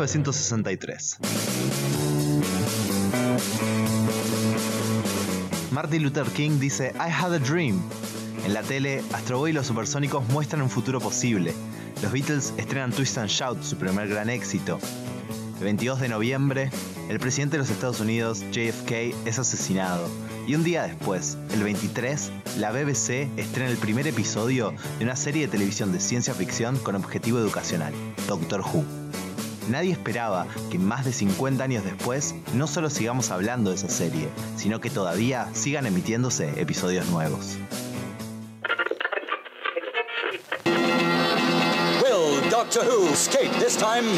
Año 1963. Martin Luther King dice I had a dream. En la tele, Astro Boy y los supersónicos muestran un futuro posible. Los Beatles estrenan Twist and Shout, su primer gran éxito. El 22 de noviembre, el presidente de los Estados Unidos, JFK, es asesinado. Y un día después, el 23, la BBC estrena el primer episodio de una serie de televisión de ciencia ficción con objetivo educacional, Doctor Who. Nadie esperaba que más de 50 años después no solo sigamos hablando de esa serie, sino que todavía sigan emitiéndose episodios nuevos. Will Doctor Who skate this time?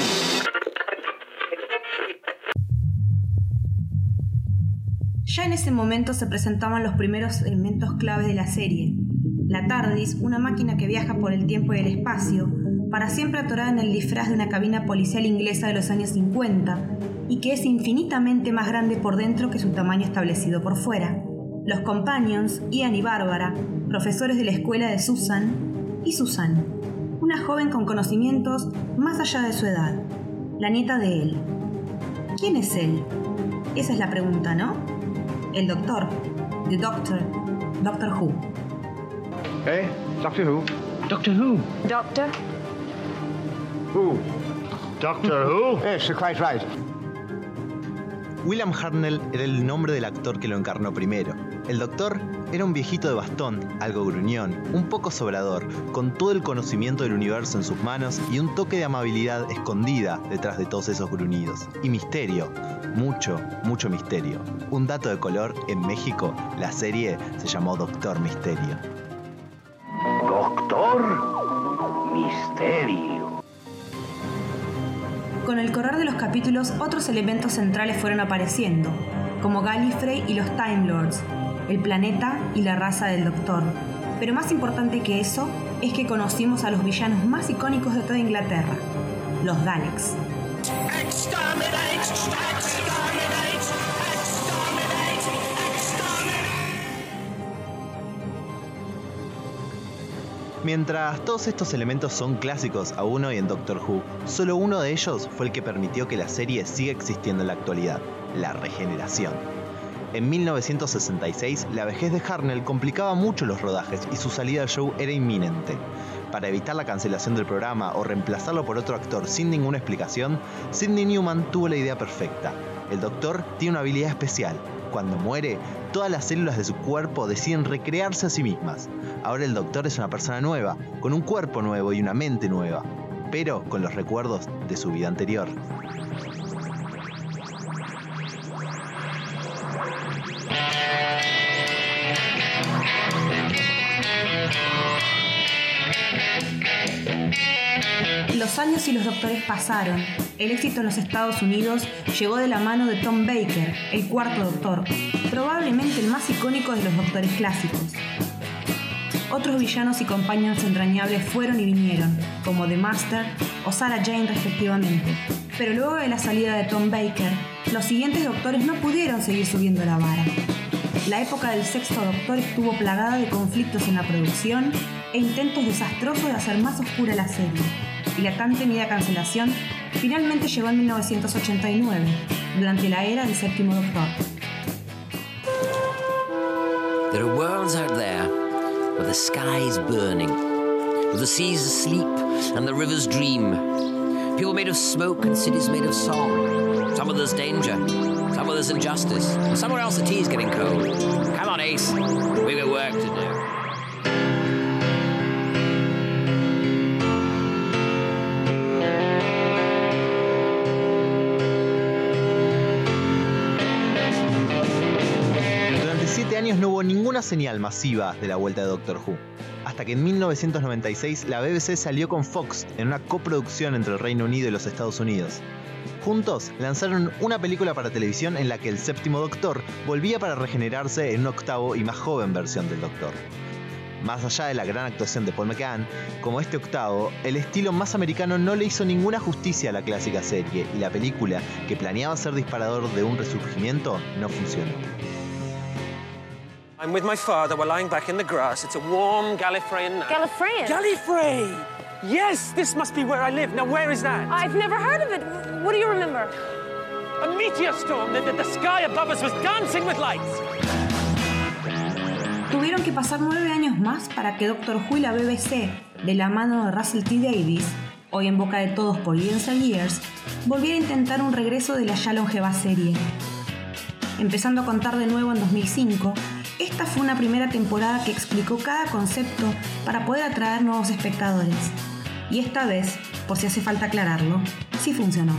Ya en ese momento se presentaban los primeros elementos clave de la serie. La TARDIS, una máquina que viaja por el tiempo y el espacio, para siempre atorada en el disfraz de una cabina policial inglesa de los años 50, y que es infinitamente más grande por dentro que su tamaño establecido por fuera. Los Companions, Ian y Bárbara, profesores de la escuela de Susan, y Susan, una joven con conocimientos más allá de su edad, la nieta de él. ¿Quién es él? Esa es la pregunta, ¿no? El doctor, The Doctor, Doctor Who. Eh? Doctor Who? Doctor Who? Doctor? Who? Doctor Who? Yes, you're quite right. William Hartnell era el nombre del actor que lo encarnó primero. El doctor era un viejito de bastón, algo gruñón, un poco sobrador, con todo el conocimiento del universo en sus manos y un toque de amabilidad escondida detrás de todos esos gruñidos. Y misterio, mucho, mucho misterio. Un dato de color, en México la serie se llamó Doctor Misterio. Doctor Misterio. Con el correr de los capítulos, otros elementos centrales fueron apareciendo, como Gallifrey y los Time Lords, el planeta y la raza del Doctor. Pero más importante que eso es que conocimos a los villanos más icónicos de toda Inglaterra, los Daleks. Mientras todos estos elementos son clásicos aún hoy en Doctor Who, solo uno de ellos fue el que permitió que la serie siga existiendo en la actualidad, la regeneración. En 1966, la vejez de Harnell complicaba mucho los rodajes y su salida al show era inminente. Para evitar la cancelación del programa o reemplazarlo por otro actor sin ninguna explicación, Sidney Newman tuvo la idea perfecta. El doctor tiene una habilidad especial. Cuando muere, todas las células de su cuerpo deciden recrearse a sí mismas. Ahora el doctor es una persona nueva, con un cuerpo nuevo y una mente nueva, pero con los recuerdos de su vida anterior. Los años y los doctores pasaron. El éxito en los Estados Unidos llegó de la mano de Tom Baker, el cuarto doctor, probablemente el más icónico de los doctores clásicos. Otros villanos y compañeros entrañables fueron y vinieron, como The Master o Sarah Jane respectivamente. Pero luego de la salida de Tom Baker, los siguientes doctores no pudieron seguir subiendo la vara. La época del sexto doctor estuvo plagada de conflictos en la producción e intentos desastrosos de hacer más oscura la serie, y la tan temida cancelación finalmente llegó en 1989, durante la era del séptimo doctor. There are worlds out there where the sky is burning, where the seas asleep and the rivers dream. People made of smoke and cities made of song. Some of there's danger, some of there's injustice, somewhere else the tea is getting cold. Come on, Ace, we've got work to do. No hubo ninguna señal masiva de la vuelta de Doctor Who, hasta que en 1996 la BBC salió con Fox en una coproducción entre el Reino Unido y los Estados Unidos. Juntos lanzaron una película para televisión en la que el séptimo Doctor volvía para regenerarse en una octavo y más joven versión del Doctor. Más allá de la gran actuación de Paul McCann, como este octavo, el estilo más americano no le hizo ninguna justicia a la clásica serie y la película, que planeaba ser disparador de un resurgimiento, no funcionó. I'm with my father. We're lying back in the grass. It's a warm Gallifreyan night. Gallifreyan? Gallifrey! Yes, this must be where I live. Now, where is that? I've never heard of it. What do you remember? A meteor storm. The, the, the sky above us was dancing with lights. Tuvieron que pasar nueve años más para que Doctor Who y la BBC, de la mano de Russell T. Davis, hoy en boca de todos por Years and Years, volviera a intentar un regreso de la ya longeva serie. Empezando a contar de nuevo en 2005, esta fue una primera temporada que explicó cada concepto para poder atraer nuevos espectadores. Y esta vez, por si hace falta aclararlo, sí funcionó.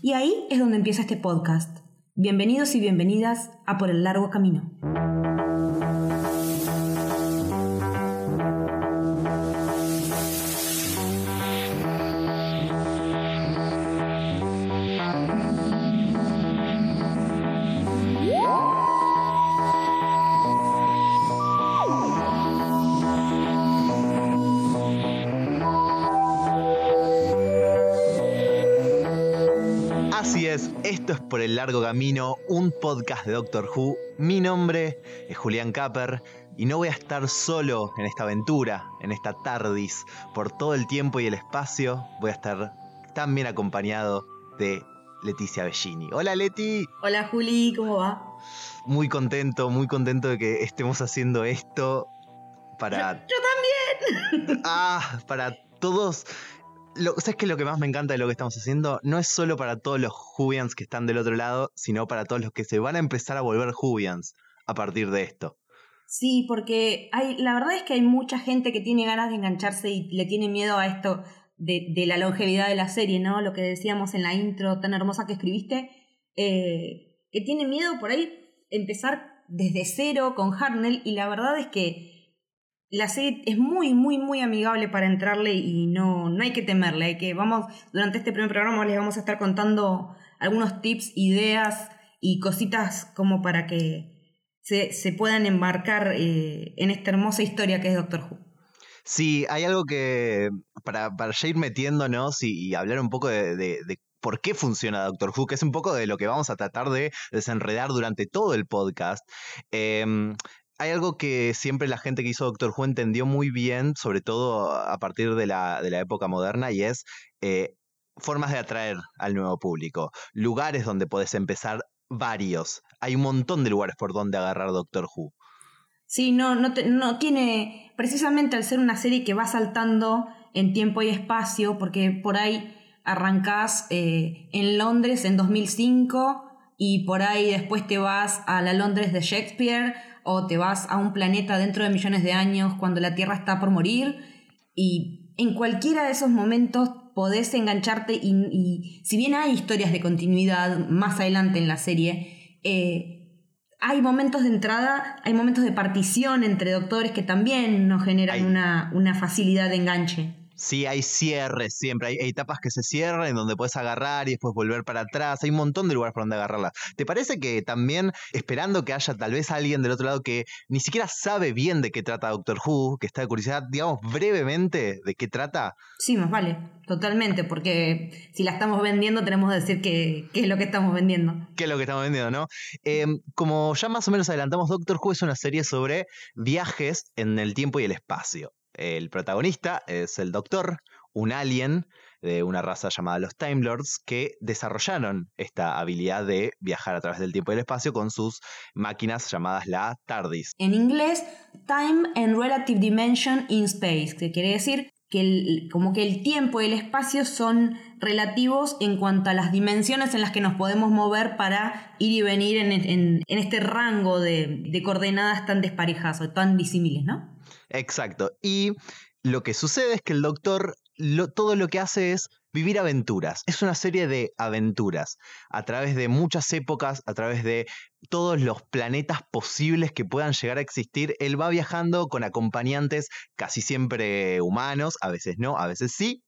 Y ahí es donde empieza este podcast. Bienvenidos y bienvenidas a Por el Largo Camino. Esto es Por el Largo Camino, un podcast de Doctor Who. Mi nombre es Julián Capper y no voy a estar solo en esta aventura, en esta TARDIS, por todo el tiempo y el espacio. Voy a estar también acompañado de Leticia Bellini. Hola Leti, Hola Juli, ¿cómo va? muy contento, muy contento de que estemos haciendo esto para... Yo también. Ah, para todos. Lo, ¿Sabes qué es lo que más me encanta de lo que estamos haciendo? No es solo para todos los Jubians que están del otro lado, sino para todos los que se van a empezar a volver Jubians a partir de esto. Sí, porque hay, la verdad es que hay mucha gente que tiene ganas de engancharse y le tiene miedo a esto de, de la longevidad de la serie, ¿no? Lo que decíamos en la intro tan hermosa que escribiste, eh, que tiene miedo por ahí empezar desde cero con Harnell y la verdad es que la serie es muy, muy, muy amigable para entrarle y no, no hay que temerle. Hay que, vamos, durante este primer programa les vamos a estar contando algunos tips, ideas y cositas como para que se, se puedan embarcar eh, en esta hermosa historia que es Doctor Who. Sí, hay algo que, para, para ya ir metiéndonos y, y hablar un poco de, de- por qué funciona Doctor Who, que es un poco de lo que vamos a tratar de desenredar durante todo el podcast. Em, hay algo que siempre la gente que hizo Doctor Who entendió muy bien, sobre todo a partir de la, de la época moderna, y es eh, formas de atraer al nuevo público, lugares donde podés empezar varios. Hay un montón de lugares por donde agarrar Doctor Who. Sí, no, no, te- tiene, precisamente al ser una serie que va saltando en tiempo y espacio, porque por ahí arrancás eh, en Londres en 2005 y por ahí después te vas a la Londres de Shakespeare o te vas a un planeta dentro de millones de años cuando la Tierra está por morir y en cualquiera de esos momentos podés engancharte y, y si bien hay historias de continuidad más adelante en la serie, eh, hay momentos de entrada, hay momentos de partición entre doctores que también nos generan una, una facilidad de enganche. Sí, hay cierres siempre, hay, hay etapas que se cierran en donde puedes agarrar y después volver para atrás, hay un montón de lugares por donde agarrarla. ¿Te parece que también, esperando que haya tal vez alguien del otro lado que ni siquiera sabe bien de qué trata Doctor Who, que está de curiosidad, digamos brevemente de qué trata? Sí, más vale, totalmente, porque si la estamos vendiendo tenemos que decir que, qué es lo que estamos vendiendo. ¿Qué es lo que estamos vendiendo, no? Eh, como ya más o menos adelantamos, Doctor Who es una serie sobre viajes en el tiempo y el espacio. El protagonista es el Doctor, un alien de una raza llamada los Time Lords, que desarrollaron esta habilidad de viajar a través del tiempo y el espacio con sus máquinas llamadas la TARDIS. En inglés, Time and Relative Dimension in Space, que quiere decir que el- como que el tiempo y el espacio son relativos en cuanto a las dimensiones en las que nos podemos mover para ir y venir en, este rango de, de coordenadas tan desparejadas o tan disímiles, ¿no? Exacto. Y lo que sucede es que el Doctor todo lo que hace es vivir aventuras. Es una serie de aventuras a través de muchas épocas, a través de todos los planetas posibles que puedan llegar a existir. Él va viajando con acompañantes casi siempre humanos, a veces no, a veces sí.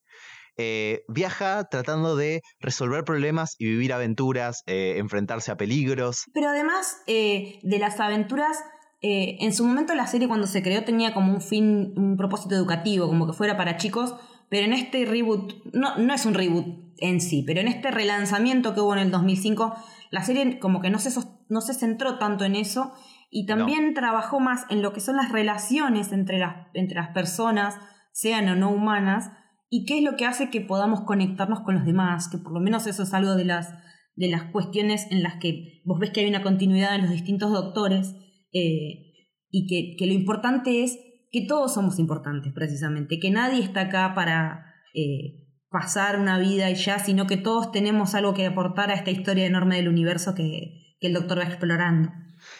Eh, viaja tratando de resolver problemas y vivir aventuras, eh, enfrentarse a peligros. Pero además eh, de las aventuras, eh, en su momento la serie cuando se creó tenía como un fin, un propósito educativo, como que fuera para chicos, pero en este reboot, no, no es un reboot en sí, pero en este relanzamiento que hubo en el 2005, la serie como que no se, no se centró tanto en eso y también trabajó más en lo que son las relaciones entre las, entre las personas, sean o no humanas, y qué es lo que hace que podamos conectarnos con los demás, que por lo menos eso es algo de las, de las cuestiones en las que vos ves que hay una continuidad en los distintos doctores, eh, y que, que, lo importante es que todos somos importantes, precisamente, que nadie está acá para eh, pasar una vida y ya, sino que todos tenemos algo que aportar a esta historia enorme del universo que, que el doctor va explorando.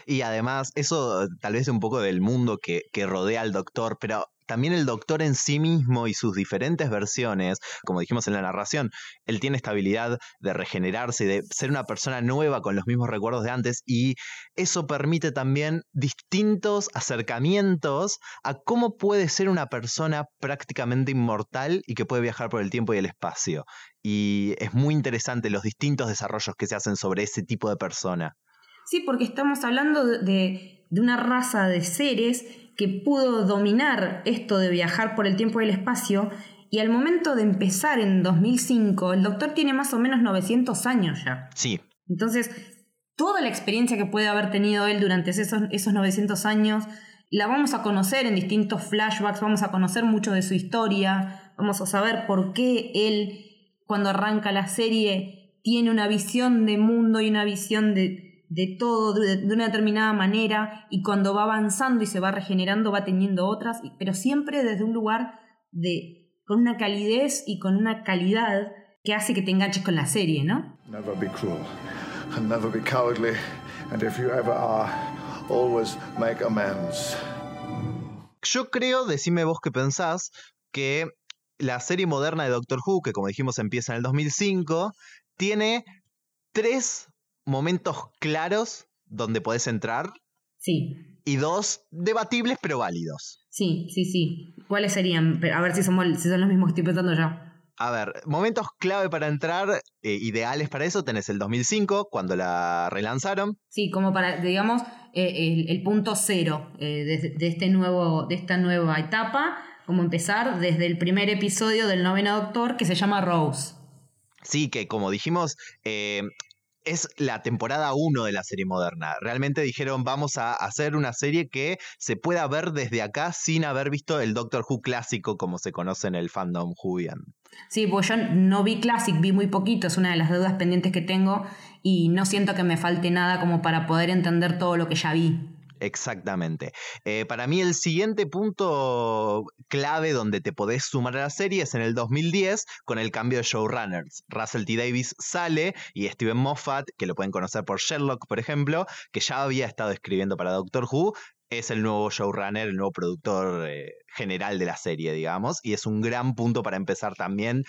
Y además, eso tal vez un poco del mundo que, que rodea al doctor, pero también el doctor en sí mismo y sus diferentes versiones, como dijimos en la narración, él tiene esta habilidad de regenerarse y de ser una persona nueva con los mismos recuerdos de antes y eso permite también distintos acercamientos a cómo puede ser una persona prácticamente inmortal y que puede viajar por el tiempo y el espacio. Y es muy interesante los distintos desarrollos que se hacen sobre ese tipo de persona. Sí, porque estamos hablando de, de una raza de seres que pudo dominar esto de viajar por el tiempo y el espacio, y al momento de empezar en 2005, el doctor tiene más o menos 900 años ya. Sí. Entonces, toda la experiencia que puede haber tenido él durante esos, esos 900 años, la vamos a conocer en distintos flashbacks, vamos a conocer mucho de su historia, vamos a saber por qué él, cuando arranca la serie, tiene una visión de mundo y una visión de, de todo de, de, una determinada manera y cuando va avanzando y se va regenerando va teniendo otras, pero siempre desde un lugar de con una calidez y con una calidad que hace que te enganches con la serie, ¿no? Never be cruel and never be cowardly and if you ever are, always make amends. Yo creo, decime vos qué pensás, que la serie moderna de Doctor Who, que como dijimos empieza en el 2005, tiene tres momentos claros donde podés entrar. Sí. Y dos debatibles pero válidos. Sí, sí, sí. ¿Cuáles serían? A ver si, somos, si son los mismos que estoy pensando yo. A ver, momentos clave para entrar, eh, ideales para eso, tenés el 2005, cuando la relanzaron. Sí, como para, digamos, eh, el, el, punto cero eh, de, de, este nuevo, de esta nueva etapa, como empezar desde el primer episodio del noveno Doctor, que se llama Rose. Sí, que como dijimos, es la temporada 1 de la serie moderna. Realmente dijeron, vamos a hacer una serie que se pueda ver desde acá sin haber visto el Doctor Who clásico como se conoce en el fandom Whovian. Sí, pues yo no vi Classic, vi muy poquito, es una de las deudas pendientes que tengo y no siento que me falte nada como para poder entender todo lo que ya vi. Exactamente. Eh, para mí el siguiente punto clave donde te podés sumar a la serie es en el 2010 con el cambio de showrunners. Russell T. Davis sale y Steven Moffat, que lo pueden conocer por Sherlock, por ejemplo, que ya había estado escribiendo para Doctor Who, es el nuevo showrunner, el nuevo productor eh, general de la serie, digamos, y es un gran punto para empezar también.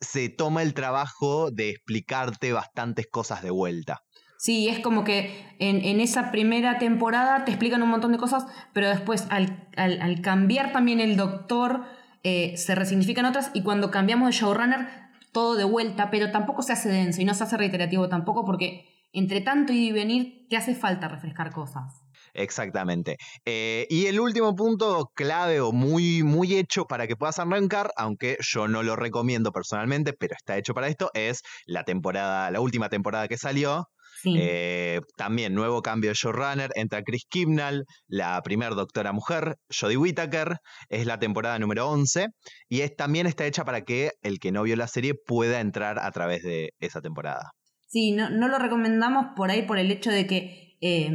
Se toma el trabajo de explicarte bastantes cosas de vuelta. Sí, es como que en, en, esa primera temporada te explican un montón de cosas, pero después al, al, cambiar también el doctor eh, se resignifican otras y cuando cambiamos de showrunner todo de vuelta, pero tampoco se hace denso y no se hace reiterativo tampoco porque entre tanto ir y venir te hace falta refrescar cosas. Exactamente. Eh, y el último punto clave o muy, muy hecho para que puedas arrancar, aunque yo no lo recomiendo personalmente, pero está hecho para esto, es la temporada, la última temporada que salió, Sí. Eh, también nuevo cambio de showrunner, entra Chris Kimnall, la primer doctora mujer, Jodie Whittaker, es la temporada número 11 y es, también está hecha para que el que no vio la serie pueda entrar a través de esa temporada. Sí, no, no lo recomendamos por ahí por el hecho de que eh,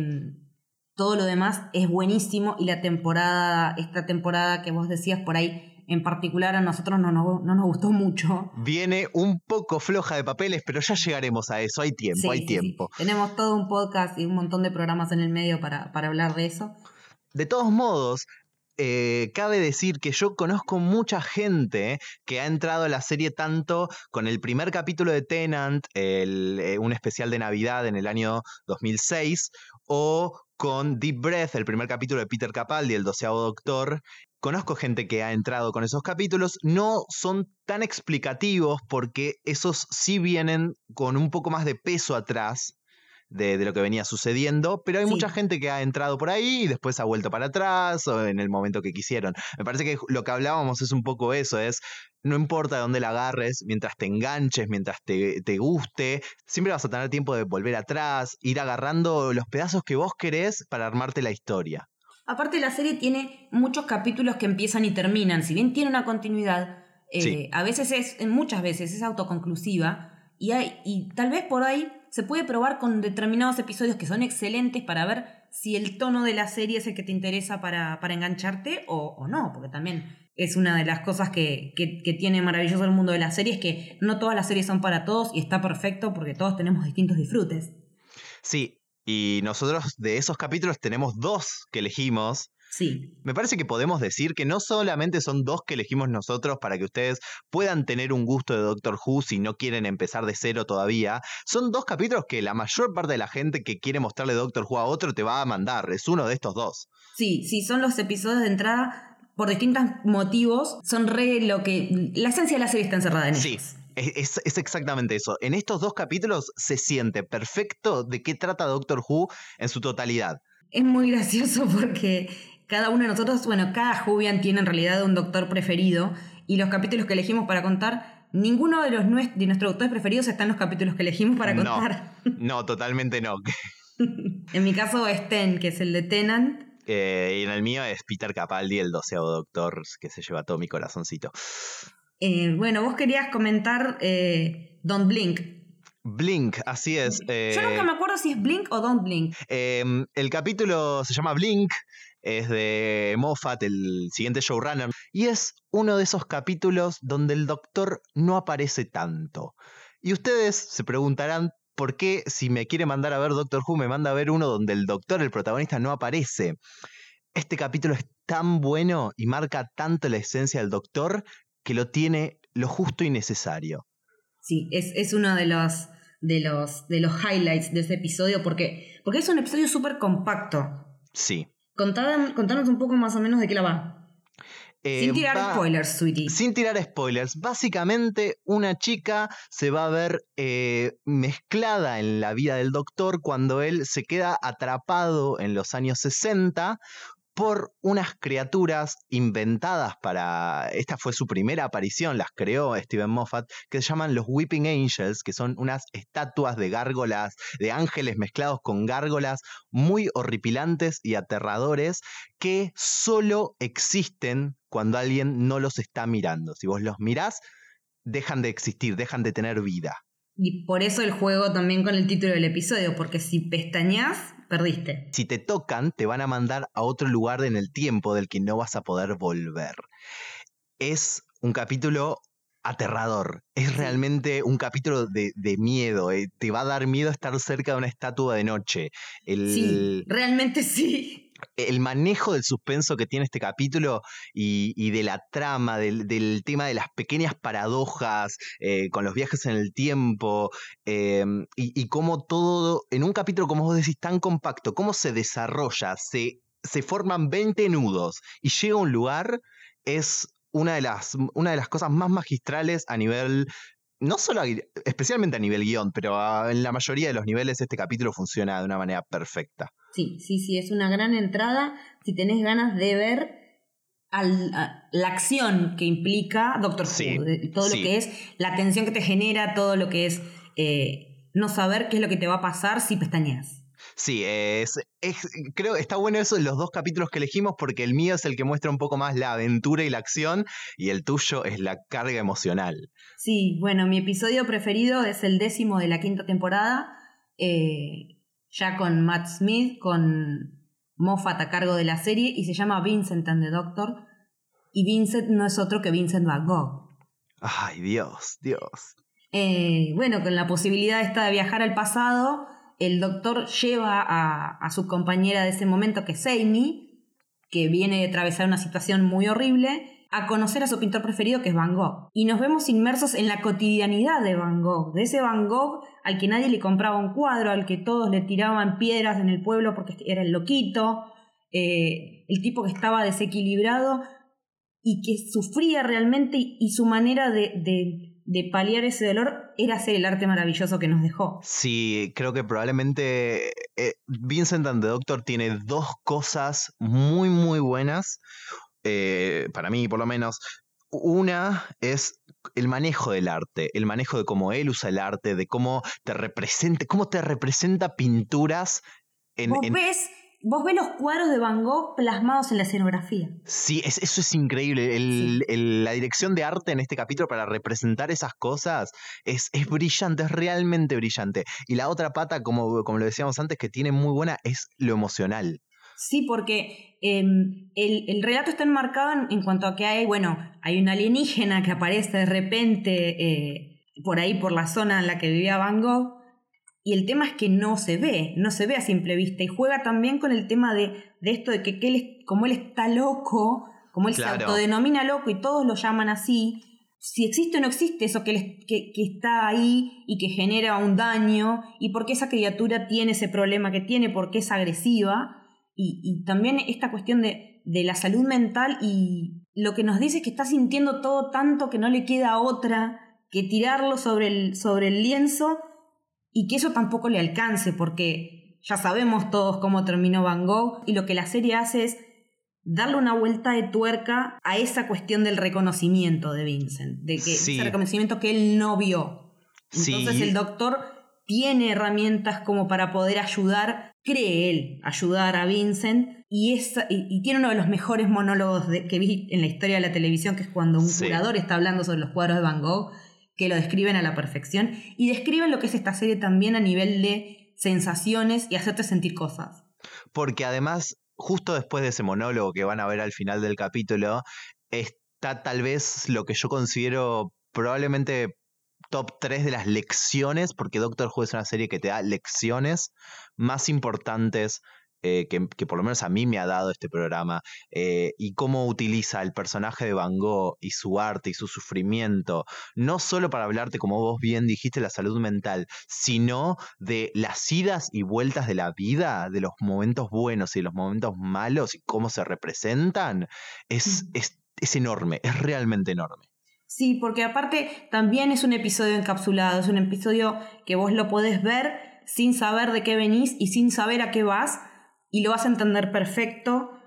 todo lo demás es buenísimo y la temporada, esta temporada que vos decías por ahí en particular a nosotros no, no, no, nos gustó mucho. Viene un poco floja de papeles, pero ya llegaremos a eso, hay tiempo, sí, hay sí, tiempo. Sí. Tenemos todo un podcast y un montón de programas en el medio para, para hablar de eso. De todos modos, eh, cabe decir que yo conozco mucha gente que ha entrado a la serie tanto con el primer capítulo de Tenant, el, eh, un especial de Navidad en el año 2006, o con Deep Breath, el primer capítulo de Peter Capaldi, el doceavo doctor, conozco gente que ha entrado con esos capítulos, no son tan explicativos porque esos sí vienen con un poco más de peso atrás de, de lo que venía sucediendo, pero hay sí. mucha gente que ha entrado por ahí y después ha vuelto para atrás o en el momento que quisieron. Me parece que lo que hablábamos es un poco eso, es no importa de dónde la agarres, mientras te enganches, mientras te, te, guste, siempre vas a tener tiempo de volver atrás, ir agarrando los pedazos que vos querés para armarte la historia. Aparte la serie tiene muchos capítulos que empiezan y terminan. Si bien tiene una continuidad, eh, Sí. a veces es, muchas veces es autoconclusiva. Y, hay, y tal vez por ahí se puede probar con determinados episodios que son excelentes para ver si el tono de la serie es el que te interesa para, para engancharte o, o no. Porque también es una de las cosas que, que, que tiene maravilloso el mundo de las series, que no todas las series son para todos y está perfecto porque todos tenemos distintos disfrutes. Sí, y nosotros de esos capítulos tenemos dos que elegimos. Sí. Me parece que podemos decir que no solamente son dos que elegimos nosotros para que ustedes puedan tener un gusto de Doctor Who si no quieren empezar de cero todavía, son dos capítulos que la mayor parte de la gente que quiere mostrarle Doctor Who a otro te va a mandar, es uno de estos dos. Sí, sí, son los episodios de entrada por distintos motivos. Son re lo que. La esencia de la serie está encerrada en Sí, ellos. es, es- es exactamente eso. En estos dos capítulos se siente perfecto de qué trata Doctor Who en su totalidad. Es muy gracioso porque cada uno de nosotros, bueno, cada Jubian tiene en realidad un doctor preferido. Y los capítulos que elegimos para contar, ninguno de, los nues- de nuestros doctores preferidos está en los capítulos que elegimos para No. contar. No, totalmente no. En mi caso es Ten, que es el de Tenant. Eh, y en el mío es Peter Capaldi, el doceavo doctor que se lleva todo mi corazoncito. Eh, bueno, vos querías comentar eh, Don't Blink. Blink, así es. eh, Yo nunca me acuerdo si es Blink o Don't Blink. Em, el capítulo se llama Blink, es de Moffat, el siguiente showrunner, y es uno de esos capítulos donde el doctor no aparece tanto. Y ustedes se preguntarán por qué si me quiere mandar a ver Doctor Who me manda a ver uno donde el doctor, el protagonista, no aparece. Este capítulo es tan bueno y marca tanto la esencia del doctor que lo tiene lo justo y necesario. Sí, es, es uno de los, de, los, de los highlights de ese episodio porque, porque es un episodio súper compacto. Sí. Contadan- contanos un poco más o menos de qué la va. Eh, Sin tirar va- spoilers, sweetie. Sin tirar spoilers, básicamente una chica se va a ver eh, mezclada en la vida del doctor cuando él se queda atrapado en los años 60 por unas criaturas inventadas para... Esta fue su primera aparición, las creó Steven Moffat, que se llaman los Weeping Angels, que son unas estatuas de gárgolas, de ángeles mezclados con gárgolas muy horripilantes y aterradores, que solo existen cuando alguien no los está mirando. Si vos los mirás, dejan de existir, dejan de tener vida. Y por eso el juego también con el título del episodio, porque si pestañas, perdiste. Si te tocan, te van a mandar a otro lugar en el tiempo del que no vas a poder volver. Es un capítulo aterrador. Es realmente un capítulo de, de miedo. eh. Te va a dar miedo estar cerca de una estatua de noche. El, Sí, realmente sí. El manejo del suspenso que tiene este capítulo y, y de la trama, del, del tema de las pequeñas paradojas eh, con los viajes en el tiempo eh, y, y cómo todo, en un capítulo como vos decís, tan compacto, cómo se desarrolla, se, se forman 20 nudos y llega a un lugar, es una de las, una de las cosas más magistrales a nivel... No solo, a- especialmente a nivel guion, pero a- en la mayoría de los niveles este capítulo funciona de una manera perfecta. Sí, sí, sí, es una gran entrada. Si tenés ganas de ver al- a- la acción que implica Doctor Sí, todo sí. lo que es la tensión que te genera, todo lo que es eh, no saber qué es lo que te va a pasar si pestañeas. Sí, es, es- creo está bueno eso los dos capítulos que elegimos porque el mío es el que muestra un poco más la aventura y la acción y el tuyo es la carga emocional. Sí, bueno, mi episodio preferido es el décimo de la quinta temporada, eh, ya con Matt Smith, con Moffat a cargo de la serie, y se llama Vincent and the Doctor. Y Vincent no es otro que Vincent Van Gogh. Ay, Dios, Dios. Eh, bueno, con la posibilidad esta de viajar al pasado, el doctor lleva a, su compañera de ese momento, que es Amy, que viene de atravesar una situación muy horrible, a conocer a su pintor preferido, que es Van Gogh. Y nos vemos inmersos en la cotidianidad de Van Gogh, de ese Van Gogh al que nadie le compraba un cuadro, al que todos le tiraban piedras en el pueblo porque era el loquito, eh, el tipo que estaba desequilibrado y que sufría realmente y, su manera de- de paliar ese dolor era hacer el arte maravilloso que nos dejó. Sí, creo que probablemente eh, Vincent and the Doctor tiene dos cosas muy, muy buenas, eh, para mí por lo menos. Una es el manejo del arte, el manejo de cómo él usa el arte, de cómo te representa, cómo te representa pinturas en, Vos en- ves vos ves los cuadros de Van Gogh plasmados en la escenografía. Sí, es- eso es increíble. El- el- la dirección de arte en este capítulo para representar esas cosas es, es brillante, es realmente brillante. Y la otra pata, como, como lo decíamos antes, que tiene muy buena, es lo emocional. Sí, porque eh, el, el relato está enmarcado en, en cuanto a que hay, bueno, hay un alienígena que aparece de repente eh, por ahí, por la zona en la que vivía Van Gogh, y el tema es que no se ve, no se ve a simple vista, y juega también con el tema de, de esto de que, que él es- como él está loco, como él Claro. se autodenomina loco y todos lo llaman así, si existe o no existe eso que, que está ahí y que genera un daño, y por qué esa criatura tiene ese problema que tiene, por qué es agresiva, y, y también esta cuestión de, de la salud mental y lo que nos dice es que está sintiendo todo tanto que no le queda otra que tirarlo sobre el, sobre el lienzo y que eso tampoco le alcance porque ya sabemos todos cómo terminó Van Gogh y lo que la serie hace es darle una vuelta de tuerca a esa cuestión del reconocimiento de Vincent, de que Sí. ese reconocimiento que él no vio. Entonces Sí. el doctor tiene herramientas como para poder ayudar, cree él, ayudar a Vincent y, esa- y, y tiene uno de los mejores monólogos de- que vi en la historia de la televisión, que es cuando un Sí. curador está hablando sobre los cuadros de Van Gogh, que lo describen a la perfección y describen lo que es esta serie también a nivel de sensaciones y hacerte sentir cosas. Porque además, justo después de ese monólogo que van a ver al final del capítulo, está tal vez lo que yo considero probablemente top 3 de las lecciones, porque Doctor Who es una serie que te da lecciones más importantes eh, que, que por lo menos a mí me ha dado este programa, eh, y cómo utiliza el personaje de Van Gogh y su arte y su sufrimiento, no solo para hablarte, como vos bien dijiste, de la salud mental, sino de las idas y vueltas de la vida, de los momentos buenos y los momentos malos y cómo se representan, es, es, es enorme, es realmente enorme. Sí, porque aparte también es un episodio encapsulado, es un episodio que vos lo podés ver sin saber de qué venís y sin saber a qué vas y lo vas a entender perfecto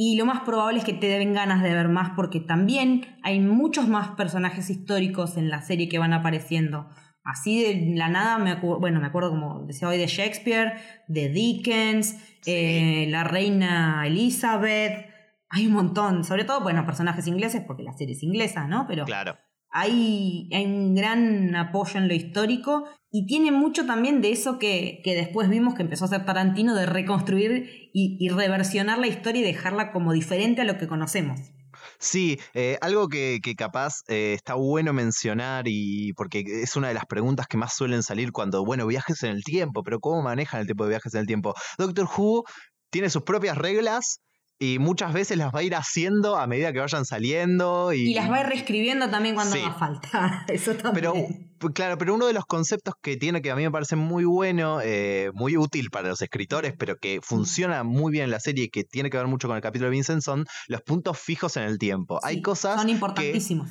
y lo más probable es que te den ganas de ver más porque también hay muchos más personajes históricos en la serie que van apareciendo. Así de la nada, me bueno, me acuerdo como decía hoy de Shakespeare, de Dickens, eh, la reina Elizabeth, hay un montón, sobre todo, bueno, personajes ingleses porque la serie es inglesa, ¿no? Pero Claro. Hay, un gran apoyo en lo histórico y tiene mucho también de eso que, que después vimos que empezó a hacer Tarantino de reconstruir y, y reversionar la historia y dejarla como diferente a lo que conocemos. Sí, eh, algo que, que capaz eh, está bueno mencionar y porque es una de las preguntas que más suelen salir cuando, bueno, viajes en el tiempo, pero ¿cómo manejan el tipo de viajes en el tiempo? Doctor Who tiene sus propias reglas y muchas veces las va a ir haciendo a medida que vayan saliendo y, Y las va a ir reescribiendo también cuando Sí. haga falta. Eso también. Pero, p- claro, pero uno de los conceptos que tiene que a mí me parece muy bueno, eh, muy útil para los escritores, pero que funciona muy bien en la serie y que tiene que ver mucho con el capítulo de Vincent son los puntos fijos en el tiempo. Hay cosas son que, importantísimos.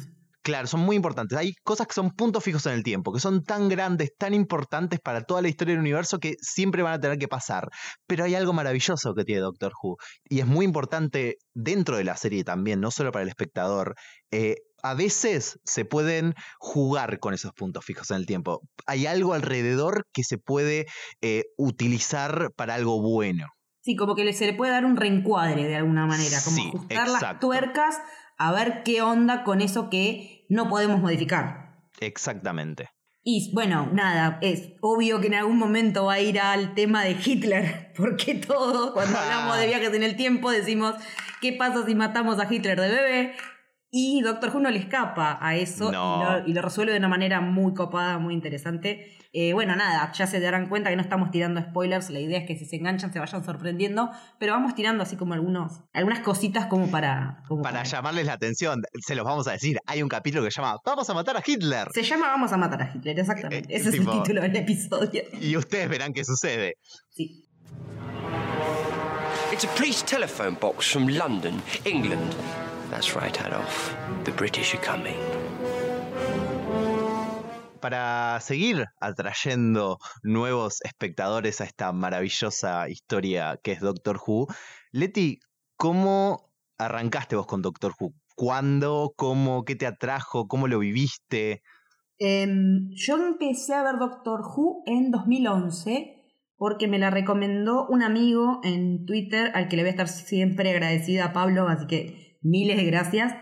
Claro, son muy importantes. Hay cosas que son puntos fijos en el tiempo, que son tan grandes, tan importantes para toda la historia del universo que siempre van a tener que pasar. Pero hay algo maravilloso que tiene Doctor Who y es muy importante dentro de la serie también, no solo para el espectador. Eh, a veces se pueden jugar con esos puntos fijos en el tiempo. Hay algo alrededor que se puede eh, utilizar para algo bueno. Sí, como que se le puede dar un reencuadre de alguna manera, como Sí, ajustar las tuercas a ver qué onda con eso que no podemos modificar. Exactamente. Y bueno, nada, es obvio que en algún momento va a ir al tema de Hitler, porque todos cuando hablamos de viajes en el tiempo decimos, ¿qué pasa si matamos a Hitler de bebé? Y Doctor Who no le escapa a eso No. y, lo, y lo resuelve de una manera muy copada, muy interesante. Eh, bueno, nada, ya se darán cuenta que no estamos tirando spoilers, la idea es que si se enganchan se vayan sorprendiendo, pero vamos tirando así como algunos, algunas cositas como para... como Para llamarles la atención, se los vamos a decir. Hay un capítulo que se llama Vamos a matar a Hitler. Se llama Vamos a matar a Hitler, exactamente. Eh, Ese es el título del episodio. Y ustedes verán qué sucede. Sí. It's a police telephone box from London, England. That's right, Adolf. The British are coming. Para seguir atrayendo nuevos espectadores a esta maravillosa historia que es Doctor Who, Leti, ¿cómo arrancaste vos con Doctor Who? ¿Cuándo? ¿Cómo? ¿Qué te atrajo? ¿Cómo lo viviste? Em, yo empecé a ver Doctor Who en 2011 porque me la recomendó un amigo en Twitter al que le voy a estar siempre agradecida a Pablo, así que miles de gracias.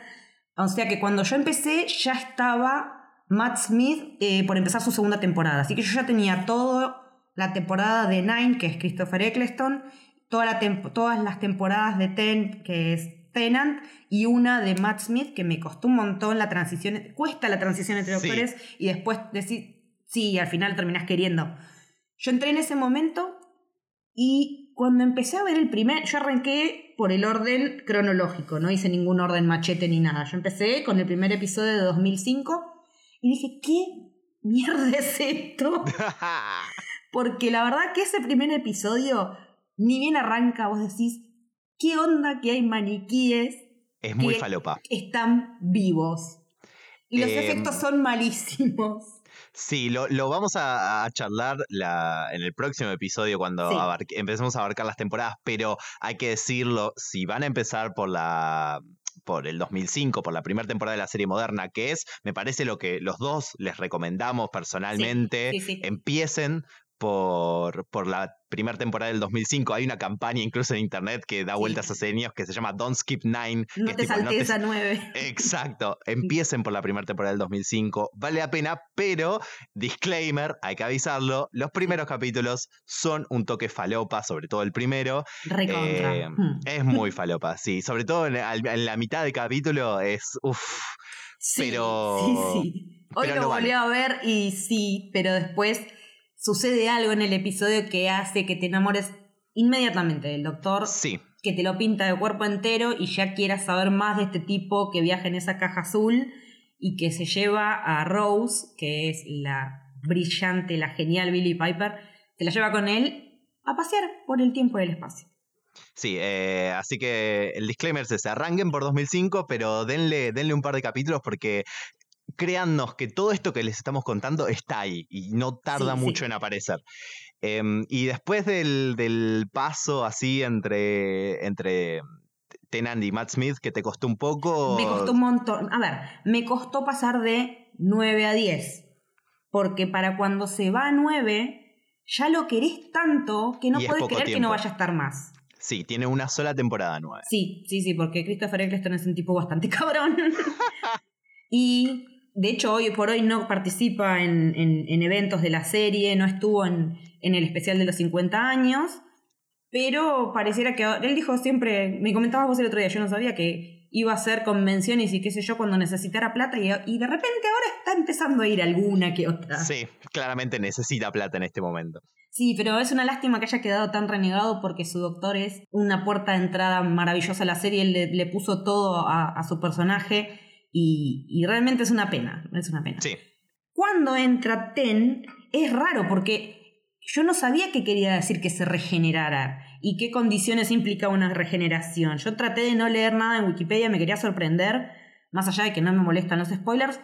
O sea que cuando yo empecé ya estaba Matt Smith eh, por empezar su segunda temporada, así que yo ya tenía toda la temporada de Nine, que es Christopher Eccleston, toda la todas las temporadas de Ten, que es Tenant, y una de Matt Smith, que me costó un montón la transición, cuesta la transición entre Sí. doctores, y después decir, sí, al final terminás queriendo. Yo entré en ese momento y cuando empecé a ver el primer, yo arranqué por el orden cronológico, no hice ningún orden machete ni nada. Yo empecé con el primer episodio de 2005 y dije, ¿qué mierda es esto? Porque la verdad que ese primer episodio, ni bien arranca, vos decís, ¿qué onda que hay maniquíes Es muy que falopa. están vivos? Y los Em, efectos son malísimos. Sí, lo, lo vamos a, a charlar la, en el próximo episodio cuando Sí. abarque- empecemos a abarcar las temporadas, pero hay que decirlo, si van a empezar por la por el 2005, por la primera temporada de la serie moderna, que es, me parece lo que los dos les recomendamos personalmente, sí, sí. empiecen por, por la primera temporada del 2005. Hay una campaña incluso en internet que da vueltas hace años que se llama Don't Skip Nine. No te tipo, saltes te- a nueve. Exacto, empiecen por la primera temporada del 2005, vale la pena, pero disclaimer, hay que avisarlo, los primeros capítulos son un toque falopa, sobre todo el primero. Recontra. Eh, Hmm. Es muy falopa, sí, sobre todo en, la mitad del capítulo es, uff, Sí, pero... Sí, sí. Hoy pero lo lo volví vale. a ver y sí, pero después sucede algo en el episodio que hace que te enamores inmediatamente del doctor, Sí, que te lo pinta de cuerpo entero y ya quieras saber más de este tipo que viaja en esa caja azul y que se lleva a Rose, que es la brillante, la genial Billy Piper, te la lleva con él a pasear por el tiempo y el espacio. sí, eh, así que el disclaimer es ese, arranquen por 2005, pero denle, denle un par de capítulos porque... Créannos que todo esto que les estamos contando está ahí y no tarda Sí, sí. mucho en aparecer. Em, y después del, del paso así entre, entre Tennant y Matt Smith, que te costó un poco. Me costó un montón. A ver, me costó pasar de 9 a 10. Porque para cuando se va a 9, ya lo querés tanto que no podés creer que no vaya a estar más. Sí, tiene una sola temporada nueva. Sí, sí, sí, porque Christopher Eccleston es un tipo bastante cabrón. y de hecho, hoy por hoy no participa en, en- en eventos de la serie, no estuvo en, en el especial de los 50 años. Pero pareciera que él dijo siempre, me comentabas vos el otro día, yo no sabía que iba a hacer convenciones y qué sé yo cuando necesitara plata y, y de repente ahora está empezando a ir alguna que otra. Sí, claramente necesita plata en este momento. Sí, pero es una lástima que haya quedado tan renegado porque su doctor es una puerta de entrada maravillosa a la serie, él le, le puso todo a, a su personaje y, y realmente es una pena, es una pena. Sí. Cuando entra Ten es raro porque yo no sabía qué quería decir que se regenerara y qué condiciones implicaba una regeneración. Yo traté de no leer nada en Wikipedia, me quería sorprender, más allá de que no me molestan los spoilers.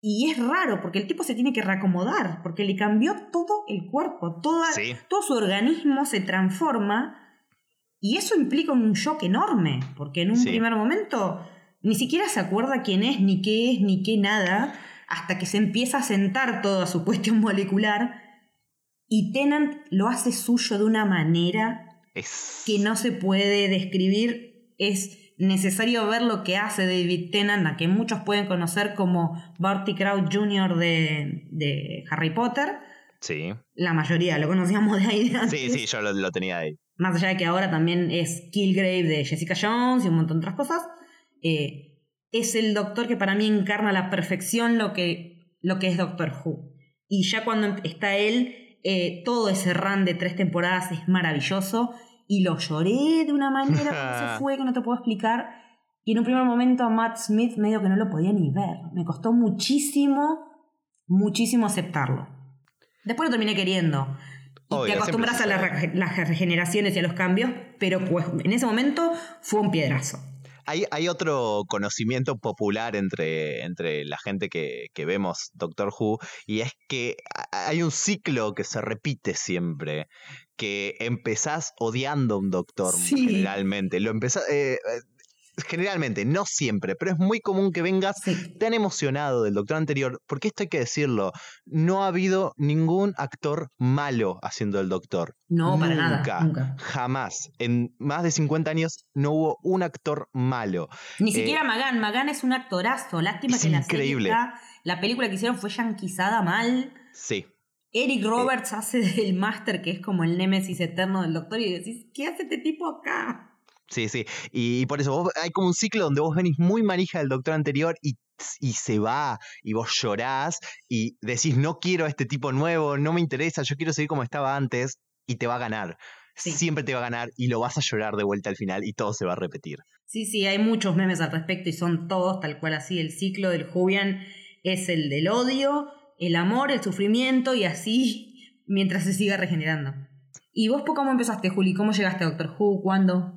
Y es raro porque el tipo se tiene que reacomodar, porque le cambió todo el cuerpo, toda, Sí. todo su organismo se transforma y eso implica un shock enorme, porque en un Sí. primer momento ni siquiera se acuerda quién es, ni qué es, ni qué nada, hasta que se empieza a sentar toda su cuestión molecular. Y Tennant lo hace suyo de una manera Es. que no se puede describir. Es necesario ver lo que hace David Tennant, a que muchos pueden conocer como Barty Crouch Jr. de, de Harry Potter. Sí. La mayoría lo conocíamos de ahí de antes. Sí, sí, yo lo, lo tenía ahí. Más allá de que ahora también es Killgrave de Jessica Jones y un montón de otras cosas. Eh, es el doctor que para mí encarna a la perfección lo que, lo que es Doctor Who. Y ya cuando está él, eh, todo ese run de tres temporadas es maravilloso. Y lo lloré de una manera cuando se fue que no te puedo explicar. Y en un primer momento a Matt Smith medio que no lo podía ni ver. Me costó muchísimo, muchísimo aceptarlo. Después lo terminé queriendo. Y Obvio, te acostumbras a las regeneraciones y a los cambios, pero pues, en ese momento fue un piedrazo. Hay, hay otro conocimiento popular entre, entre la gente que, que vemos Doctor Who, y es que hay un ciclo que se repite siempre, que empezás odiando a un doctor Sí. generalmente. Lo empezás, eh, eh, generalmente, no siempre, pero es muy común que vengas tan emocionado del doctor anterior, porque esto hay que decirlo, no ha habido ningún actor malo haciendo el doctor. No, para nada, nunca. Jamás. En más de 50 años no hubo un actor malo. Ni Eh, siquiera Magan, Magan es un actorazo, lástima es que la increíble. serie está- la película que hicieron fue yanquizada mal. Sí. Eric Roberts hace del máster que es como el némesis eterno del doctor y decís, ¿qué hace este tipo acá? Sí, sí. Y, y por eso vos- hay como un ciclo donde vos venís muy manija del doctor anterior y, y se va y vos llorás y decís, no quiero a este tipo nuevo, no me interesa, yo quiero seguir como estaba antes y te va a ganar. Siempre te va a ganar y lo vas a llorar de vuelta al final y todo se va a repetir. Sí, sí, hay muchos memes al respecto y son todos tal cual así. El ciclo del Jubian es el del odio, el amor, el sufrimiento y así mientras se siga regenerando. ¿Y vos cómo empezaste, Juli? ¿Cómo llegaste a Doctor Who? ¿Cuándo?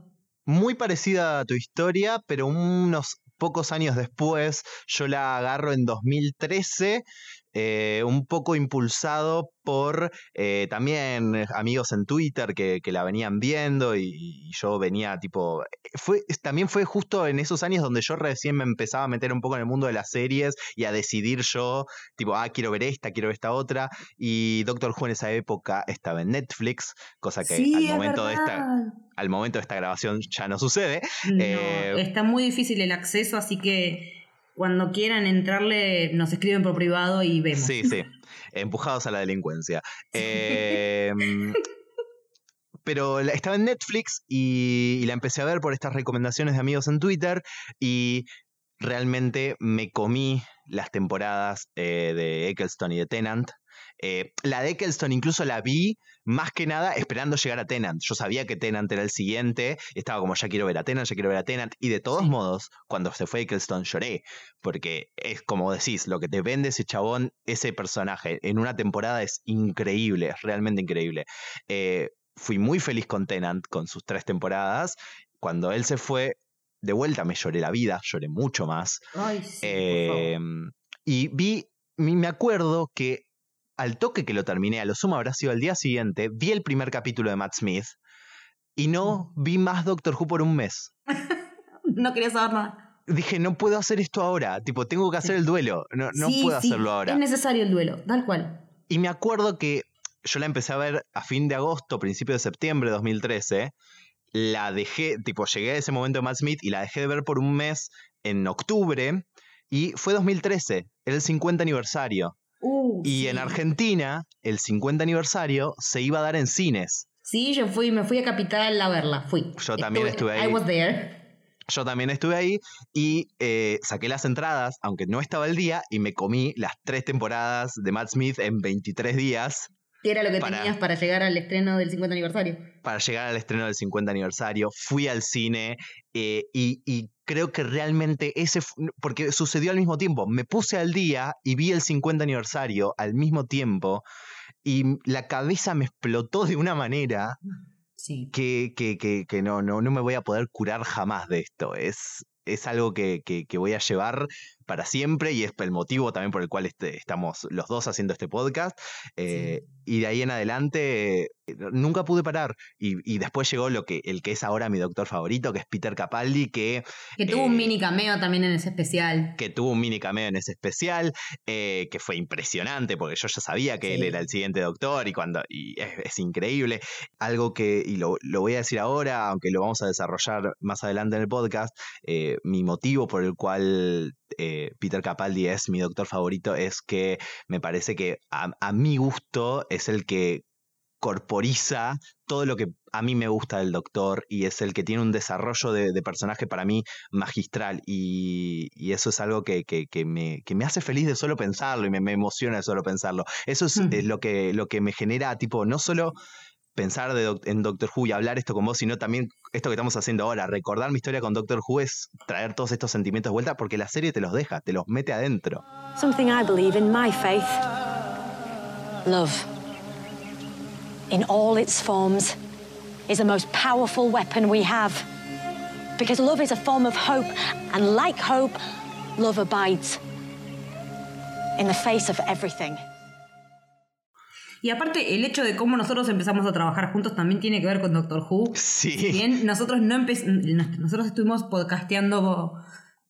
Muy parecida a tu historia, pero unos pocos años después yo la agarro en 2013, eh, un poco impulsado por eh, también amigos en Twitter que, que la venían viendo y, y yo venía tipo... Fue, también fue justo en esos años donde yo recién me empezaba a meter un poco en el mundo de las series y a decidir yo, tipo, ah, quiero ver esta, quiero ver esta otra. Y Doctor Who en esa época estaba en Netflix, cosa que Sí, al es momento de esta al momento de esta grabación ya no sucede. No, Eh, está muy difícil el acceso, así que cuando quieran entrarle nos escriben por privado y vemos. sí, sí. Empujados a la delincuencia. Eh, pero estaba en Netflix y, y la empecé a ver por estas recomendaciones de amigos en Twitter y realmente me comí las temporadas eh, de Eccleston y de Tennant. Eh, la de Eccleston incluso la vi más que nada esperando llegar a Tennant. Yo sabía que Tennant era el siguiente, estaba como ya quiero ver a Tennant, ya quiero ver a Tennant. Y de todos modos, cuando se fue Eccleston lloré, porque es como decís, lo que te vende ese chabón, ese personaje en una temporada es increíble, es realmente increíble. Eh, fui muy feliz con Tennant, con sus tres temporadas. Cuando él se fue, de vuelta me lloré la vida, lloré mucho más. Ay, sí, por favor. y vi, me acuerdo que al toque que lo terminé, a lo sumo habrá sido el día siguiente, vi el primer capítulo de Matt Smith y no Mm. vi más Doctor Who por un mes. No quería saber nada. Dije, no puedo hacer esto ahora, tipo, tengo que hacer el duelo, no, no Sí, puedo sí, hacerlo ahora. Es necesario el duelo, tal cual. Y me acuerdo que yo la empecé a ver a fin de agosto, principio de septiembre de 2013. La dejé, tipo, llegué a ese momento de Matt Smith y la dejé de ver por un mes en octubre. Y fue 2013, era el 50 aniversario. Uh, y sí. en Argentina, el 50 aniversario se iba a dar en cines. Sí, yo fui, me fui a Capital a verla, fui. Yo también estuve ahí. I was there. Yo también estuve ahí y eh, saqué las entradas, aunque no estaba el día, y me comí las tres temporadas de Matt Smith en 23 días. Que era lo que Para- tenías para llegar al estreno del 50 aniversario. para llegar al estreno del 50 aniversario, fui al cine eh, y, y creo que realmente ese, porque sucedió al mismo tiempo, me puse al día y vi el 50 aniversario al mismo tiempo y la cabeza me explotó de una manera Sí. que, que- que- que no, no, no me voy a poder curar jamás de esto. Es, es algo que, que- que voy a llevar para siempre y es el motivo también por el cual este- estamos los dos haciendo este podcast. Eh, Y de ahí en adelante eh, nunca pude parar. Y, y después llegó lo que, el que es ahora mi doctor favorito, que es Peter Capaldi, que Que tuvo un Eh, mini cameo también en ese especial. que tuvo un mini cameo en ese especial, que fue impresionante, porque yo ya sabía que él era el siguiente doctor y cuando y es, es increíble. Algo que, y lo, lo voy a decir ahora, aunque lo vamos a desarrollar más adelante en el podcast, mi motivo por el cual eh, Peter Capaldi es mi doctor favorito es que me parece que a, a mi gusto es el que corporiza todo lo que a mí me gusta del doctor y es el que tiene un desarrollo de, de personaje para mí magistral y, y eso es algo que, que- que me, que me hace feliz de solo pensarlo y me, me emociona de solo pensarlo. Eso es, Ujú. es lo, que, lo que me genera, tipo, no solo pensar de doc- en Doctor Who y hablar esto con vos, sino también esto que estamos haciendo ahora, recordar mi historia con Doctor Who es traer todos estos sentimientos de vuelta porque la serie te los deja, te los mete adentro. Something I believe in my faith love. In all its forms, is the most powerful weapon we have. Because love is a form of hope, and like hope, love abides in the face of everything. Y aparte, el hecho de cómo nosotros empezamos a trabajar juntos también tiene que ver con Doctor Who. Sí. Bien nosotros no nosotros estuvimos podcasteando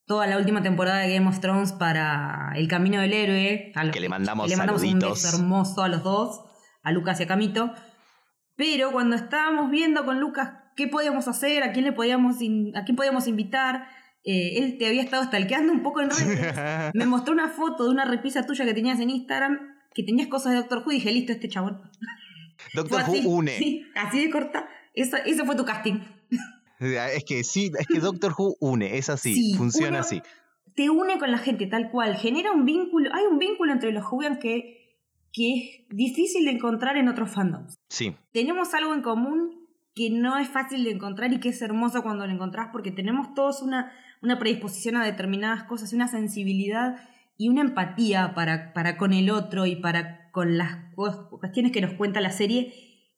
toda la última temporada de Game of Thrones para El Camino del Héroe. a los- Que le mandamos que le mandamos un beso hermoso a los dos, a Lucas y a Camito. Pero cuando estábamos viendo con Lucas qué podíamos hacer, a quién le podíamos a quién podíamos invitar, eh, él te había estado stalkeando un poco en redes. Me mostró una foto de una repisa tuya que tenías en Instagram, que tenías cosas de Doctor Who y dije, listo, este chabón. Doctor Who une. sí, así de corta. Eso, ese fue tu casting. Es que sí, es que Doctor Who une, es así, Sí, funciona así. Te une con la gente tal cual, genera un vínculo, hay un vínculo entre los que, que es difícil de encontrar en otros fandoms. Sí, Tenemos algo en común que no es fácil de encontrar y que es hermoso cuando lo encontrás porque tenemos todos una, una predisposición a determinadas cosas, una sensibilidad y una empatía para, para con el otro y para con las cu- cuestiones que nos cuenta la serie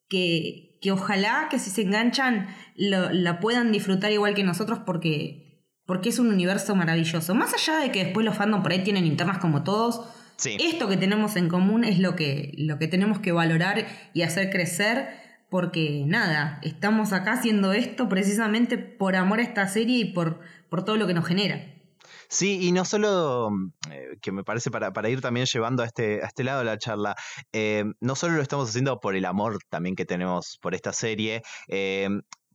que, que ojalá que si se enganchan lo- la puedan disfrutar igual que nosotros porque, porque es un universo maravilloso. Más allá de que después los fandom por ahí tienen internas como todos, sí. esto que tenemos en común es lo que, lo que tenemos que valorar y hacer crecer, porque nada, estamos acá haciendo esto precisamente por amor a esta serie y por, por todo lo que nos genera. Sí, y no solo, mm, eh, que me parece para, para ir también llevando a este, a este lado de la charla, eh, no solo lo estamos haciendo por el amor también que tenemos por esta serie, eh,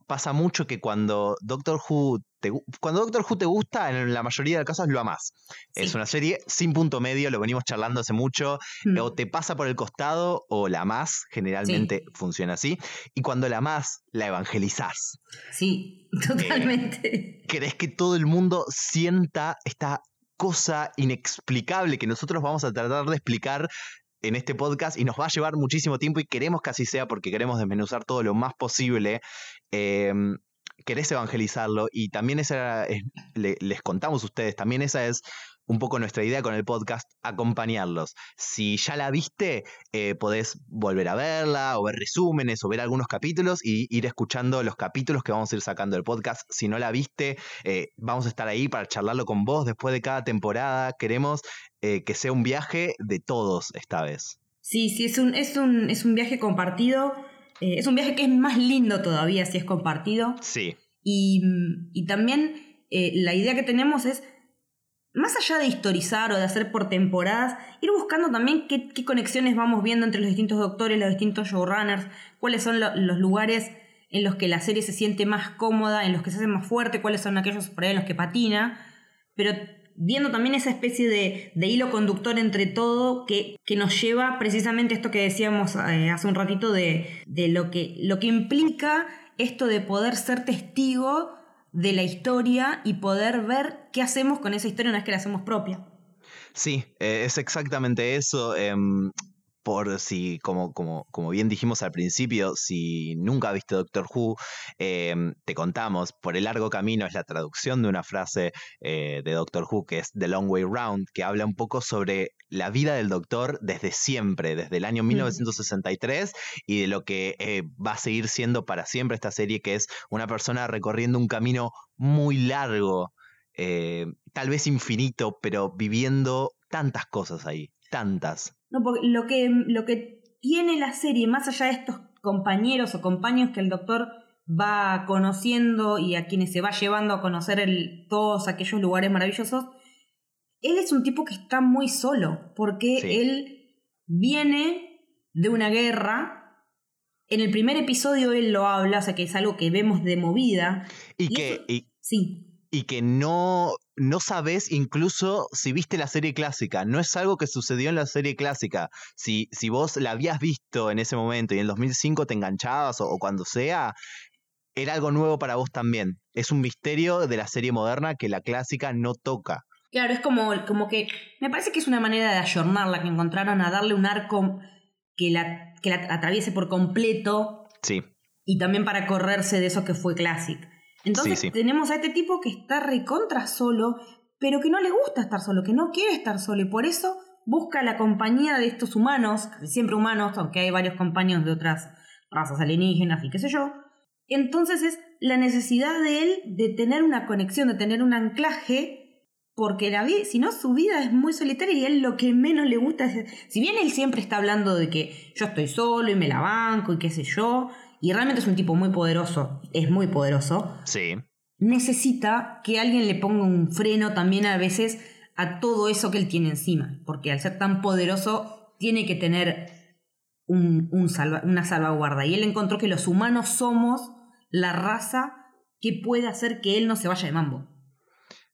pasa mucho que cuando Doctor Who te, cuando Doctor Who te gusta, en la mayoría de los casos lo amás. Es una serie sin punto medio, lo venimos charlando hace mucho, Mm. o te pasa por el costado o la amás, generalmente funciona así, y cuando la amás, la evangelizás. Sí, totalmente. ¿Querés que todo el mundo sienta esta cosa inexplicable que nosotros vamos a tratar de explicar en este podcast y nos va a llevar muchísimo tiempo y queremos que así sea porque queremos desmenuzar todo lo más posible. Eh, querés evangelizarlo y también esa les contamos a ustedes, también esa es un poco nuestra idea con el podcast, acompañarlos. Si ya la viste, eh, podés volver a verla o ver resúmenes o ver algunos capítulos y ir escuchando los capítulos que vamos a ir sacando del podcast. Si no la viste, eh, vamos a estar ahí para charlarlo con vos después de cada temporada. Queremos eh, que sea un viaje de todos esta vez. Sí, sí, es un, es un, es un viaje compartido. eh, es un viaje que es más lindo todavía si es compartido. Sí. Y, y también la idea que tenemos es, más allá de historizar o de hacer por temporadas, ir buscando también qué, conexiones vamos viendo entre los distintos doctores, los distintos showrunners, cuáles son lo- los lugares en los que la serie se siente más cómoda, en los que se hace más fuerte, cuáles son aquellos por ahí en los que patina, pero viendo también esa especie de, hilo conductor entre todo que, que nos lleva precisamente esto que decíamos eh, hace un ratito de, de lo, que, lo que implica esto de poder ser testigo de la historia y poder ver qué hacemos con esa historia una vez que la hacemos propia. Sí, eh, es exactamente eso. em, por si, como, como, como bien dijimos al principio, si nunca viste Doctor Who, em, te contamos, por el largo camino es la traducción de una frase eh, de Doctor Who que es The Long Way Round, que habla un poco sobre la vida del doctor desde siempre, desde el año 1963 y de lo que eh, va a seguir siendo para siempre esta serie, que es una persona recorriendo un camino muy largo, eh, tal vez infinito, pero viviendo tantas cosas ahí, tantas. No, porque lo que, lo que tiene la serie, más allá de estos compañeros o compañeros que el doctor va conociendo y a quienes se va llevando a conocer el- todos aquellos lugares maravillosos, él es un tipo que está muy solo, porque Sí. él viene de una guerra. En el primer episodio él lo habla, o sea que es algo que vemos de movida. Y, que, y, Sí, y que no, no sabes incluso si viste la serie clásica. No es algo que sucedió en la serie clásica. Si, si vos la habías visto en ese momento y en el 2005 te enganchabas o, o cuando sea, era algo nuevo para vos también. Es un misterio de la serie moderna que la clásica no toca. Claro, es como, como que. Me parece que es una manera de ayornarla, que encontraron a darle un arco que la, que la atraviese por completo Sí, y también para correrse de eso que fue Classic. Entonces Sí, sí. tenemos a este tipo que está recontra solo, pero que no le gusta estar solo, que no quiere estar solo y por eso busca la compañía de estos humanos, siempre humanos, aunque hay varios compañeros de otras razas alienígenas y qué sé yo. Entonces es la necesidad de él de tener una conexión, de tener un anclaje porque la vida, si no, su vida es muy solitaria y él lo que menos le gusta es. Si bien él siempre está hablando de que yo estoy solo y me la banco y qué sé yo, y realmente es un tipo muy poderoso, es muy poderoso. Sí. Necesita que alguien le ponga un freno también a veces a todo eso que él tiene encima, porque al ser tan poderoso tiene que tener un, un salva- una salvaguarda. Y él encontró que los humanos somos la raza que puede hacer que él no se vaya de mambo.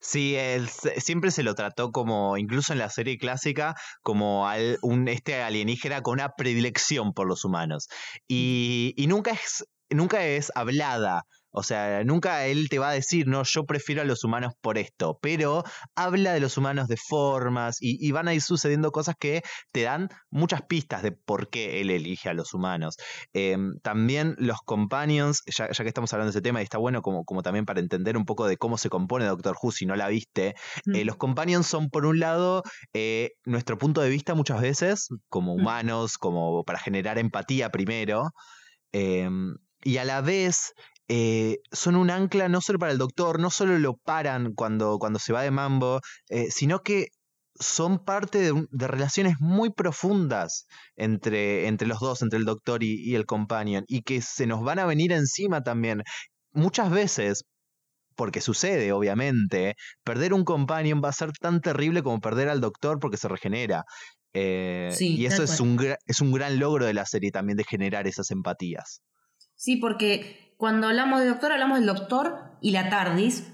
Sí, él siempre se lo trató como, incluso en la serie clásica, como al, un, este alienígena con una predilección por los humanos. Y, y nunca, es, nunca es hablada. O sea, nunca él te va a decir, no, yo prefiero a los humanos por esto, pero habla de los humanos de formas y, y van a ir sucediendo cosas que te dan muchas pistas de por qué él elige a los humanos. Em, también los companions, ya, ya que estamos hablando de ese tema, y está bueno como, como también para entender un poco de cómo se compone Doctor Who si no la viste, eh, Mm. los companions son por un lado eh, nuestro punto de vista muchas veces, como humanos, como para generar empatía primero, em, y a la vez eh, son un ancla no solo para el doctor, no solo lo paran cuando, cuando se va de mambo, eh, sino que son parte de, relaciones muy profundas entre, entre los dos, entre el doctor y, y el companion, y que se nos van a venir encima también. Muchas veces, porque sucede, obviamente, perder un companion va a ser tan terrible como perder al doctor porque se regenera. Eh, Sí, y eso es un, es un gran logro de la serie también, de generar esas empatías. Sí, porque cuando hablamos de doctor, hablamos del doctor y la TARDIS,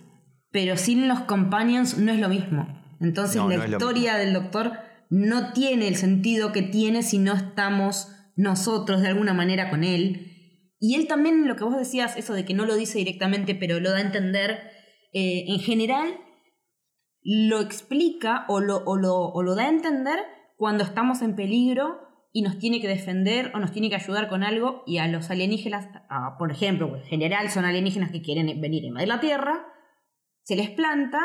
pero sin los companions no es lo mismo. Entonces No, la no historia del doctor no tiene el sentido que tiene si no estamos nosotros de alguna manera con él. Y él también, lo que vos decías, eso de que no lo dice directamente, pero lo da a entender, eh, en general lo explica o lo, o, lo, o lo da a entender cuando estamos en peligro y nos tiene que defender o nos tiene que ayudar con algo y a los alienígenas, a- por ejemplo, en general son alienígenas que quieren venir a invadir la Tierra, se les planta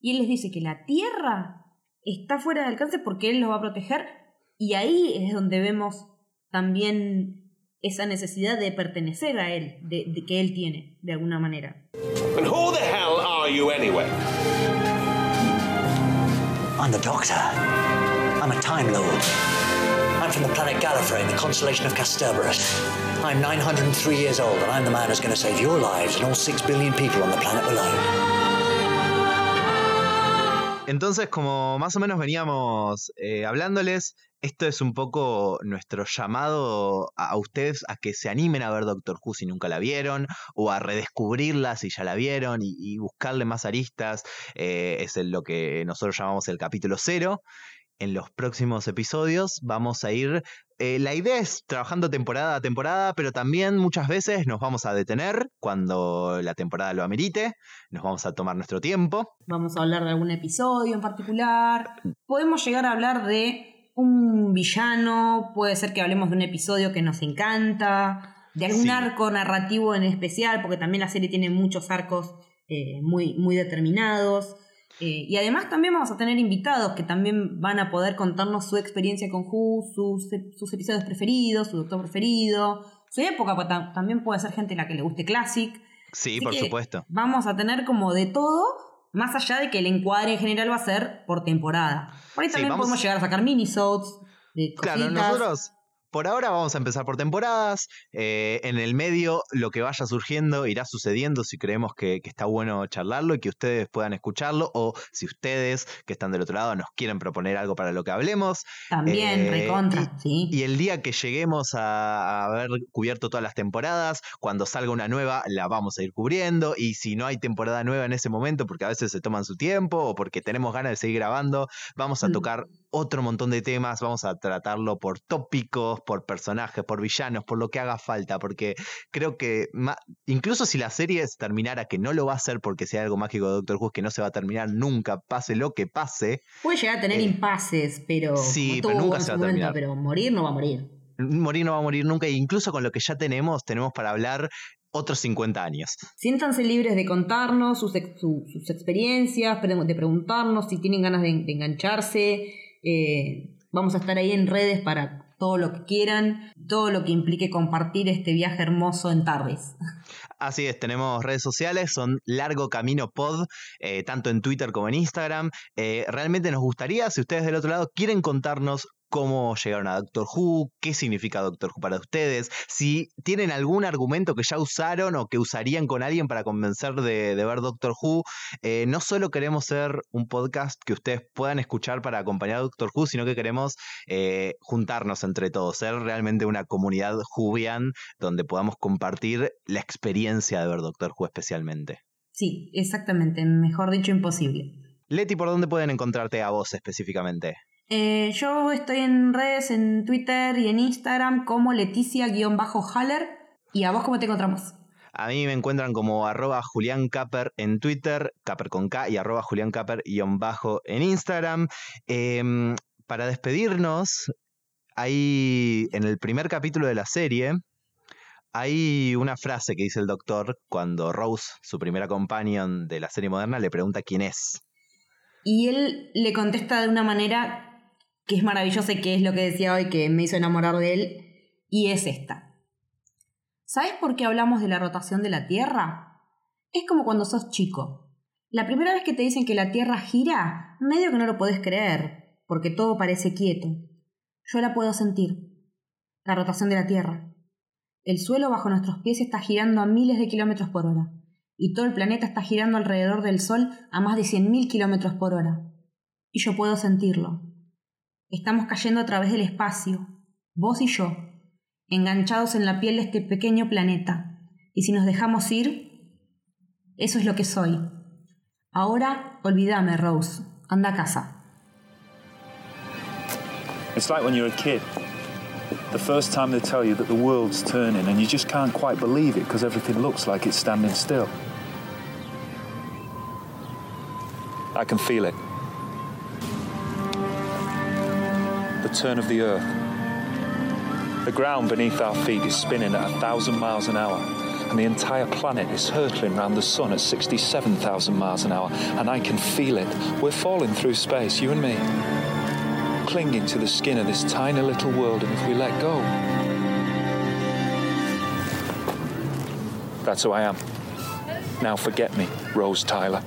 y él les dice que la Tierra está fuera de alcance porque él los va a proteger y ahí es donde vemos también esa necesidad de pertenecer a él, de, de que él tiene, de alguna manera. And who the hell are you anyway? I'm the Doctor. I'm a Time Lord. I'm from the planet Gallifrey in the constellation of Casterbarus. I'm 903 years old, and I'm the man who's going to save your lives and all six billion people on the planet below. Entonces, como más o menos veníamos eh, hablándoles, esto es un poco nuestro llamado a, a ustedes a que se animen a ver Doctor Who si nunca la vieron, o a redescubrirla si ya la vieron y, y buscarle más aristas. Eh, es el- lo que nosotros llamamos el capítulo cero. En los próximos episodios vamos a ir. eh, la idea es trabajando temporada a temporada, pero también muchas veces nos vamos a detener cuando la temporada lo amerite. Nos vamos a tomar nuestro tiempo. Vamos a hablar de algún episodio en particular. Podemos llegar a hablar de un villano, puede ser que hablemos de un episodio que nos encanta, de algún Sí. arco narrativo en especial, porque también la serie tiene muchos arcos eh, muy, muy determinados. Eh, y además también vamos a tener invitados que también van a poder contarnos su experiencia con Who, sus, sus episodios preferidos, su doctor preferido, su época, porque tam- también puede ser gente a la que le guste Classic. Sí, Así por supuesto. Vamos a tener como de todo, más allá de que el encuadre en general va a ser por temporada. Por ahí también podemos llegar a sacar minisodes de Claro, nosotros por ahora vamos a empezar por temporadas. eh, en el medio, lo que vaya surgiendo irá sucediendo si creemos que, que está bueno charlarlo y que ustedes puedan escucharlo. O si ustedes que están del otro lado nos quieren proponer algo para lo que hablemos. También, Eh, recontra, sí. Y el día que lleguemos a, a haber cubierto todas las temporadas, cuando salga una nueva, la vamos a ir cubriendo. Y si no hay temporada nueva en ese momento, porque a veces se toman su tiempo o porque tenemos ganas de seguir grabando, vamos a Mm. tocar otro montón de temas. Vamos a tratarlo por tópicos, por personajes, por villanos, por lo que haga falta. Porque creo que incluso si la serie se terminara, que no lo va a hacer porque sea algo mágico de Doctor Who, que no se va a terminar nunca, pase lo que pase. Puede llegar a tener eh, impases, pero, sí, pero nunca se va a momento, terminar. pero morir no va a morir. Morir no va a morir nunca, e incluso con lo que ya tenemos, tenemos para hablar otros 50 años. Siéntanse libres de contarnos sus, ex- su- sus experiencias, de preguntarnos si tienen ganas de, de engancharse. Eh, vamos a estar ahí en redes para todo lo que quieran, todo lo que implique compartir este viaje hermoso en tardes. Así es, tenemos redes sociales, son Largo Camino Pod, eh, tanto en Twitter como en Instagram. Eh, realmente nos gustaría, si ustedes del otro lado quieren contarnos cómo llegaron a Doctor Who, qué significa Doctor Who para ustedes, si tienen algún argumento que ya usaron o que usarían con alguien para convencer de, ver Doctor Who. Eh, no solo queremos ser un podcast que ustedes puedan escuchar para acompañar a Doctor Who, sino que queremos eh, juntarnos entre todos, ser realmente una comunidad Whovian donde podamos compartir la experiencia de ver Doctor Who especialmente. Sí, exactamente, mejor dicho, imposible. Leti, ¿por dónde pueden encontrarte a vos específicamente? Eh, yo estoy en redes, en Twitter y en Instagram como Leticia-Haller. ¿Y a vos cómo te encontramos? A mí me encuentran como arroba Julián en Twitter, Caper con K y arroba Julián bajo en Instagram. Em, para despedirnos, hay en el primer capítulo de la serie, hay una frase que dice el doctor cuando Rose, su primera companion de la serie moderna, le pregunta quién es. Y él le contesta de una manera que es maravillosa y que es lo que decía hoy que me hizo enamorar de él, y es esta. ¿Sabes por qué hablamos de la rotación de la Tierra? Es como cuando sos chico. La primera vez que te dicen que la Tierra gira, medio que no lo podés creer, porque todo parece quieto. Yo la puedo sentir. La rotación de la Tierra. El suelo bajo nuestros pies está girando a miles de kilómetros por hora, y todo el planeta está girando alrededor del Sol a más de 100.000 kilómetros por hora. Y yo puedo sentirlo. Estamos cayendo a través del espacio, vos y yo, enganchados en la piel de este pequeño planeta. Y si nos dejamos ir, eso es lo que soy. Ahora, olvídame, Rose. Anda a casa. It's like when you're a kid. The first time they tell you that the world's turning and you just can't quite believe it because everything looks like it's standing still. I can feel it. Turn of the Earth. The ground beneath our feet is spinning at a thousand miles an hour, and the entire planet is hurtling around the sun at 67,000 miles an hour, and I can feel it. We're falling through space, you and me, clinging to the skin of this tiny little world, and if we let go, that's who I am. Now forget me, Rose Tyler.